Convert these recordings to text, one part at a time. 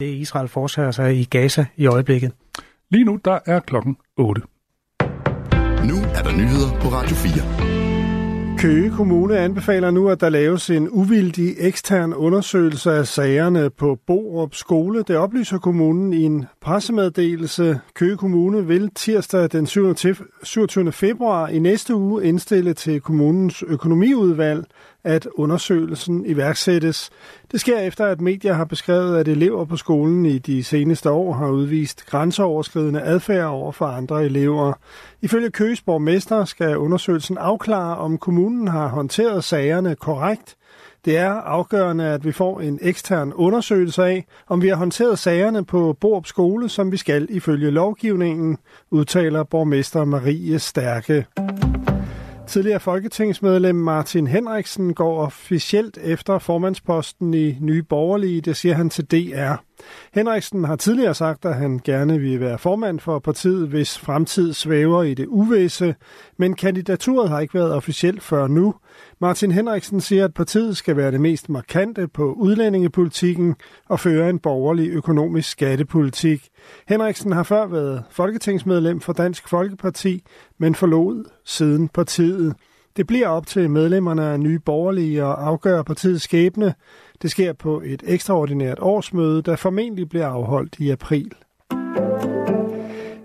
Det Israel fortsætter sig i Gaza i øjeblikket. Lige nu der er klokken 8. Nu er der nyheder på Radio 4. Køge Kommune anbefaler nu, at der laves en uvildig ekstern undersøgelse af sagerne på Borup Skole. Det oplyser kommunen i en pressemeddelelse. Køge Kommune vil tirsdag den 27. februar i næste uge indstille til kommunens økonomiudvalg, at undersøgelsen iværksættes. Det sker efter, at medier har beskrevet, at elever på skolen i de seneste år har udvist grænseoverskridende adfærd over for andre elever. Ifølge Køges borgmester skal undersøgelsen afklare, om kommunen har håndteret sagerne korrekt. Det er afgørende, at vi får en ekstern undersøgelse af, om vi har håndteret sagerne på Borup Skole, som vi skal ifølge lovgivningen, udtaler borgmester Marie Stærke. Tidligere folketingsmedlem Martin Henriksen går officielt efter formandsposten i Nye Borgerlige, det siger han til DR. Henriksen har tidligere sagt, at han gerne vil være formand for partiet, hvis fremtid svæver i det uvæse, men kandidaturet har ikke været officielt før nu. Martin Henriksen siger, at partiet skal være det mest markante på udlændingepolitikken og føre en borgerlig økonomisk skattepolitik. Henriksen har før været folketingsmedlem for Dansk Folkeparti, men forlod siden partiet. Det bliver op til medlemmerne af Nye Borgerlige at afgøre partiets skæbne. Det sker på et ekstraordinært årsmøde, der formentlig bliver afholdt i april.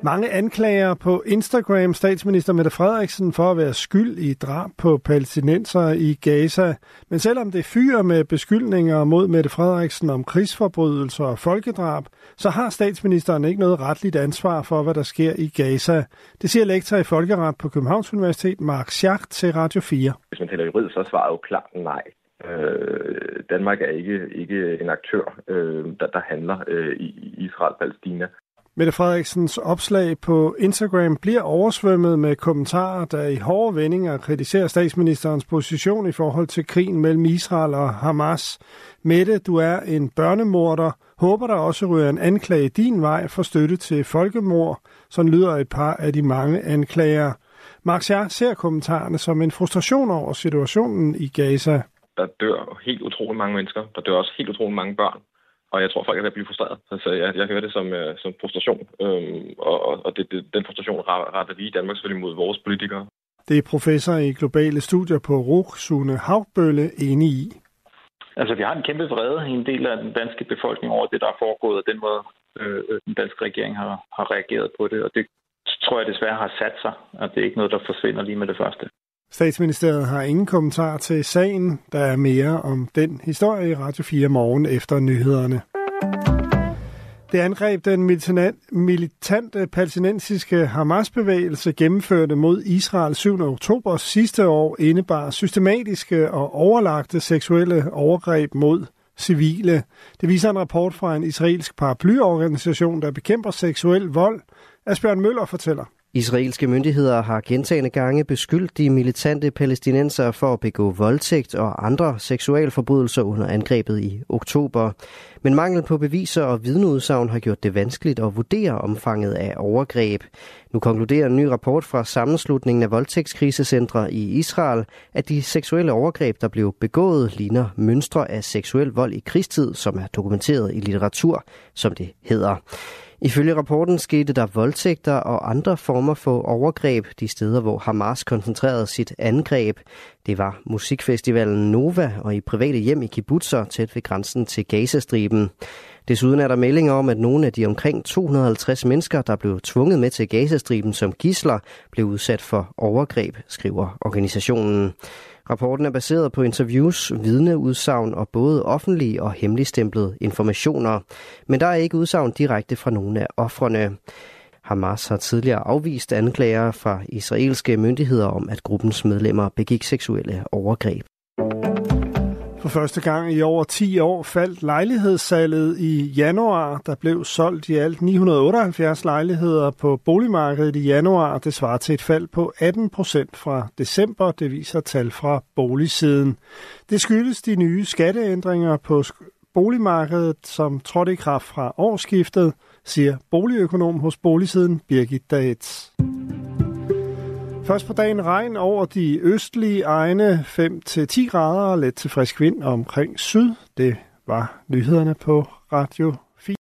Mange anklager på Instagram statsminister Mette Frederiksen for at være skyld i drab på palæstinenser i Gaza. Men selvom det fyrer med beskyldninger mod Mette Frederiksen om krigsforbrydelser og folkedrab, så har statsministeren ikke noget retligt ansvar for, hvad der sker i Gaza. Det siger lektor i folkeret på Københavns Universitet, Mark Schacht, til Radio 4. Hvis man taler juridisk, så er svaret jo klart nej. Øh, Danmark er ikke, ikke en aktør, øh, der, der handler øh, i Israel-Palæstina. Mette Frederiksens opslag på Instagram bliver oversvømmet med kommentarer, der i hårde vendinger kritiserer statsministerens position i forhold til krigen mellem Israel og Hamas. Mette, du er en børnemorder. Håber der også ryger en anklage din vej for støtte til folkemord. Sådan lyder et par af de mange anklager. Max ser kommentarerne som en frustration over situationen i Gaza. Der dør helt utrolig mange mennesker. Der dør også helt utrolig mange børn og jeg tror, folk er ved at blive frustreret. Altså, jeg, jeg hører det som, uh, som frustration, øhm, og, og det, det, den frustration retter vi i Danmark selvfølgelig mod vores politikere. Det er professor i globale studier på RUG, Sune Havbølle, enig i. Altså, vi har en kæmpe vrede i en del af den danske befolkning over det, der er foregået, og den måde, øh, den danske regering har, har reageret på det. Og det tror jeg desværre har sat sig, og det er ikke noget, der forsvinder lige med det første. Statsministeriet har ingen kommentar til sagen. Der er mere om den historie i Radio 4 morgen efter nyhederne. Det angreb den militante palæstinensiske Hamas-bevægelse gennemførte mod Israel 7. oktober sidste år indebar systematiske og overlagte seksuelle overgreb mod civile. Det viser en rapport fra en israelsk paraplyorganisation, der bekæmper seksuel vold. Asbjørn Møller fortæller. Israelske myndigheder har gentagende gange beskyldt de militante palæstinenser for at begå voldtægt og andre seksualforbrydelser under angrebet i oktober. Men mangel på beviser og vidneudsagn har gjort det vanskeligt at vurdere omfanget af overgreb. Nu konkluderer en ny rapport fra sammenslutningen af voldtægtskrisecentre i Israel, at de seksuelle overgreb, der blev begået, ligner mønstre af seksuel vold i krigstid, som er dokumenteret i litteratur, som det hedder. Ifølge rapporten skete der voldtægter og andre former for overgreb de steder, hvor Hamas koncentrerede sit angreb. Det var musikfestivalen Nova og i private hjem i kibbutzer tæt ved grænsen til Gazastriben. Desuden er der meldinger om, at nogle af de omkring 250 mennesker, der blev tvunget med til Gazastriben som gisler, blev udsat for overgreb, skriver organisationen. Rapporten er baseret på interviews, vidneudsagn og både offentlige og hemmeligstemplede informationer. Men der er ikke udsagn direkte fra nogen af offrene. Hamas har tidligere afvist anklager fra israelske myndigheder om, at gruppens medlemmer begik seksuelle overgreb. For første gang i over 10 år faldt lejlighedssalget i januar. Der blev solgt i alt 978 lejligheder på boligmarkedet i januar. Det svarer til et fald på 18 procent fra december. Det viser tal fra boligsiden. Det skyldes de nye skatteændringer på boligmarkedet, som trådte i kraft fra årsskiftet, siger boligøkonom hos boligsiden Birgit Dates. Først på dagen regn over de østlige egne 5-10 grader og let til frisk vind omkring syd. Det var nyhederne på Radio